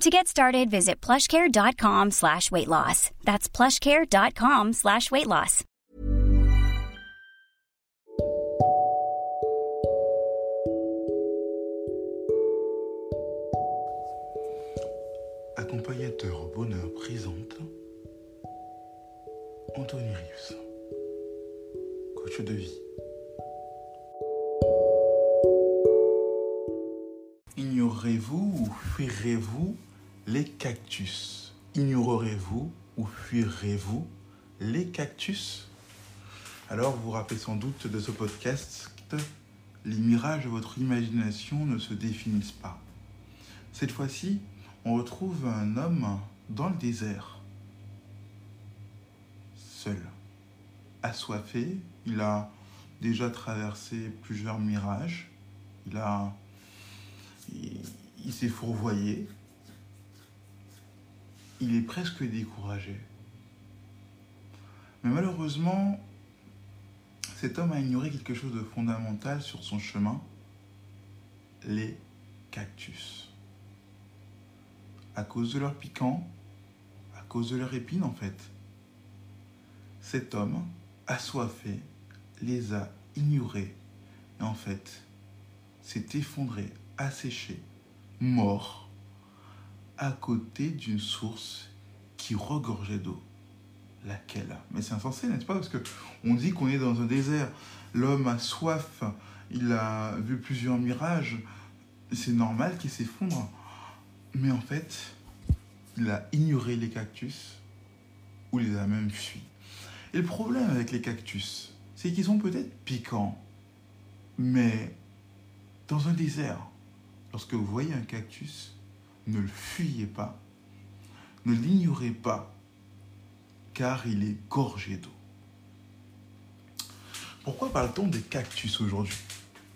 To get started, visit plushcare.com slash weight loss. That's plushcare.com slash weight loss. Accompagnateur bonheur présente Anthony Rius, coach de vie. Ignorez-vous ou fuirez-vous les cactus? Ignorerez-vous ou fuirez-vous les cactus? Alors vous vous rappelez sans doute de ce podcast, les mirages de votre imagination ne se définissent pas. Cette fois-ci, on retrouve un homme dans le désert, seul, assoiffé. Il a déjà traversé plusieurs mirages. Il a, s'est fourvoyé. Il est presque découragé. Mais malheureusement, cet homme a ignoré quelque chose de fondamental sur son chemin, les cactus à cause de leur piquant, à cause de leur épine en fait. Cet homme, assoiffé, les a ignorés et en fait s'est effondré, asséché, mort, à côté d'une source qui regorgeait d'eau. Laquelle? Mais c'est insensé, n'est-ce pas? Parce que on dit qu'on est dans un désert. L'homme a soif, il a vu plusieurs mirages. C'est normal qu'il s'effondre. Mais en fait, il a ignoré les cactus ou les a même fui. Et le problème avec les cactus, c'est qu'ils sont peut-être piquants, mais dans un désert, lorsque vous voyez un cactus, ne le fuyez pas, ne l'ignorez pas, car il est gorgé d'eau. Pourquoi parle-t-on des cactus aujourd'hui?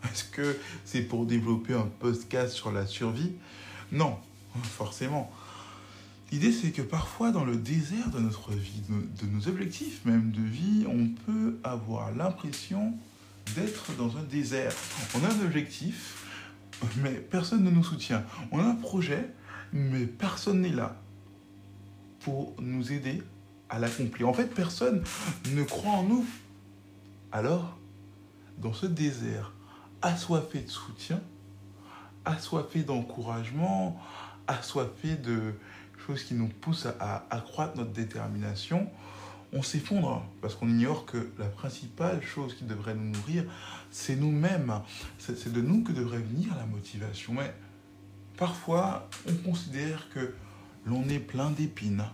Est-ce que c'est pour développer un podcast sur la survie? Non, forcément. L'idée, c'est que parfois, dans le désert de notre vie, de nos objectifs même de vie, on peut avoir l'impression d'être dans un désert. On a un objectif, mais personne ne nous soutient. On a un projet, mais personne n'est là pour nous aider à l'accomplir. En fait, personne ne croit en nous. Alors, dans ce désert, assoiffé de soutien, assoiffé d'encouragement, assoiffé de choses qui nous poussent à, accroître notre détermination, on s'effondre parce qu'on ignore que la principale chose qui devrait nous nourrir, c'est nous-mêmes. C'est de nous que devrait venir la motivation. Mais parfois, on considère que l'on est plein d'épines,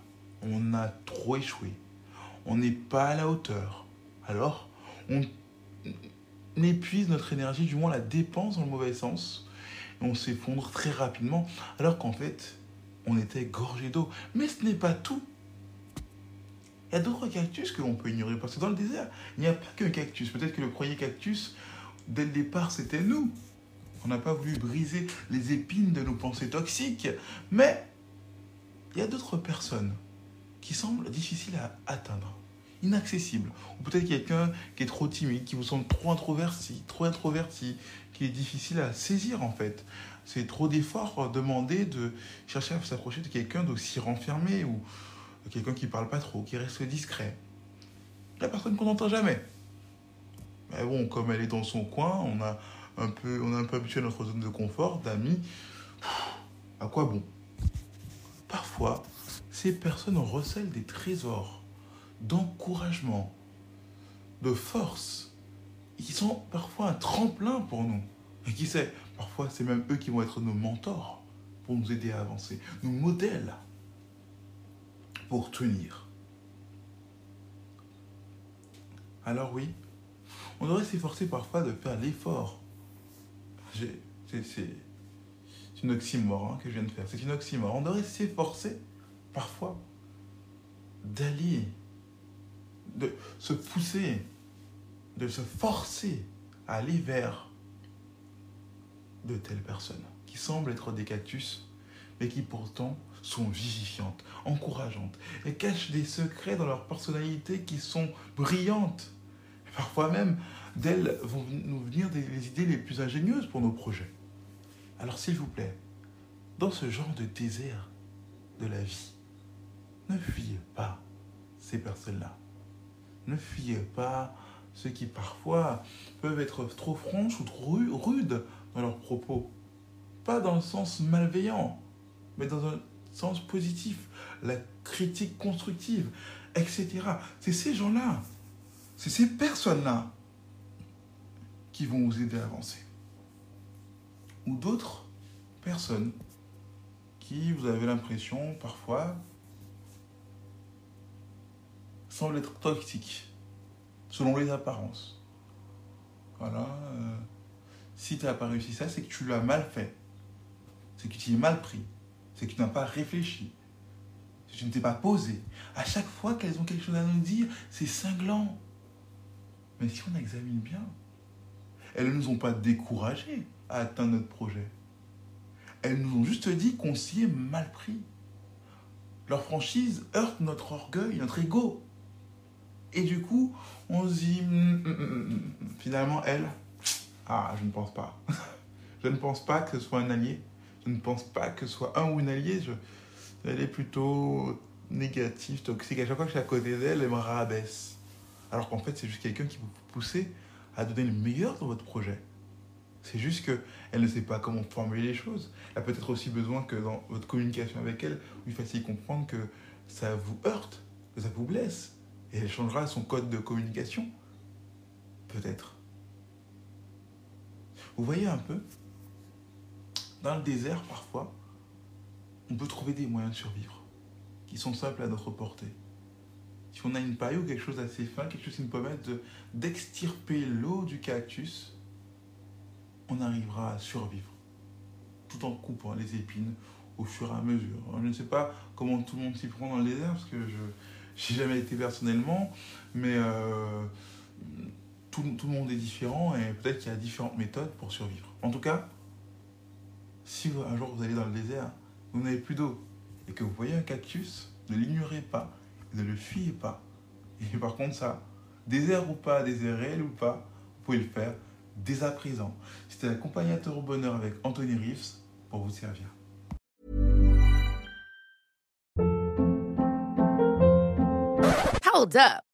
on a trop échoué, on n'est pas à la hauteur. Alors, on épuise notre énergie, du moins la dépense dans le mauvais sens, et on s'effondre très rapidement, alors qu'en fait, on était gorgé d'eau. Mais ce n'est pas tout. Il y a d'autres cactus que l'on peut ignorer, parce que dans le désert, il n'y a pas qu'un cactus. Peut-être que le premier cactus, dès le départ, c'était nous. On n'a pas voulu briser les épines de nos pensées toxiques. Mais il y a d'autres personnes qui semblent difficiles à atteindre, inaccessibles. Ou peut-être quelqu'un qui est trop timide, qui vous semble trop introverti, trop introverti, qui est difficile à saisir en fait. C'est trop d'efforts demandés de chercher à s'approcher de quelqu'un d'aussi renfermé ou quelqu'un qui parle pas trop, qui reste discret. La personne qu'on n'entend jamais. Mais bon, comme elle est dans son coin, on a un peu, on a un peu habitué à notre zone de confort, d'amis. À quoi bon? Parfois, ces personnes recèlent des trésors d'encouragement, de force, qui sont parfois un tremplin pour nous. Et qui sait, parfois c'est même eux qui vont être nos mentors pour nous aider à avancer, nos modèles pour tenir. Alors oui, on devrait s'efforcer parfois de faire l'effort. C'est une oxymore hein, que je viens de faire. C'est une oxymore. On devrait s'efforcer parfois d'aller, de se pousser, de se forcer à aller vers de telles personnes qui semblent être des cactus, mais qui pourtant sont vivifiantes, encourageantes, et cachent des secrets dans leur personnalité qui sont brillantes. Parfois même, d'elles vont nous venir des, les idées les plus ingénieuses pour nos projets. Alors s'il vous plaît, dans ce genre de désert de la vie, ne fuyez pas ces personnes-là. Ne fuyez pas ceux qui parfois peuvent être trop franches ou trop rudes dans leurs propos. Pas dans le sens malveillant, mais dans un sens positif. La critique constructive, etc. C'est ces gens-là, c'est ces personnes-là qui vont vous aider à avancer. Ou d'autres personnes qui, vous avez l'impression, parfois, semblent être toxiques, selon les apparences. Voilà. Euh, si tu n'as pas réussi ça, c'est que tu l'as mal fait. C'est que tu es mal pris. C'est tu n'as pas réfléchi. Tu ne t'es pas posé. À chaque fois qu'elles ont quelque chose à nous dire, c'est cinglant. Mais si on examine bien, elles ne nous ont pas découragés à atteindre notre projet. Elles nous ont juste dit qu'on s'y est mal pris. Leur franchise heurte notre orgueil, notre ego. Et du coup, on se dit, hum, hum, hum, finalement, elle, ah, je ne pense pas. je ne pense pas que ce soit un allié. Ne pense pas que ce soit un ou une alliée. Elle est plutôt négative, toxique. À chaque fois que je suis à côté d'elle, elle me rabaisse. Alors qu'en fait, c'est juste quelqu'un qui vous pousse à donner le meilleur dans votre projet. C'est juste qu'elle ne sait pas comment formuler les choses. Elle a peut-être aussi besoin que dans votre communication avec elle, vous fassiez comprendre que ça vous heurte, que ça vous blesse. Et elle changera son code de communication. Peut-être. Vous voyez un peu? Dans le désert, parfois, on peut trouver des moyens de survivre qui sont simples à notre portée. Si on a une paille ou quelque chose d'assez fin, quelque chose qui nous permet d'extirper l'eau du cactus, on arrivera à survivre tout en coupant les épines au fur et à mesure. Je ne sais pas comment tout le monde s'y prend dans le désert parce que je n'ai jamais été personnellement, mais euh, tout, tout, le monde est différent et peut-être qu'il y a différentes méthodes pour survivre. En tout cas, si un jour vous allez dans le désert, vous n'avez plus d'eau et que vous voyez un cactus, ne l'ignorez pas, ne le fuyez pas. Et par contre, ça, désert ou pas, désert réel ou pas, vous pouvez le faire dès à présent. C'était l'accompagnateur au bonheur avec Anthony Riffs pour vous servir. Hold up.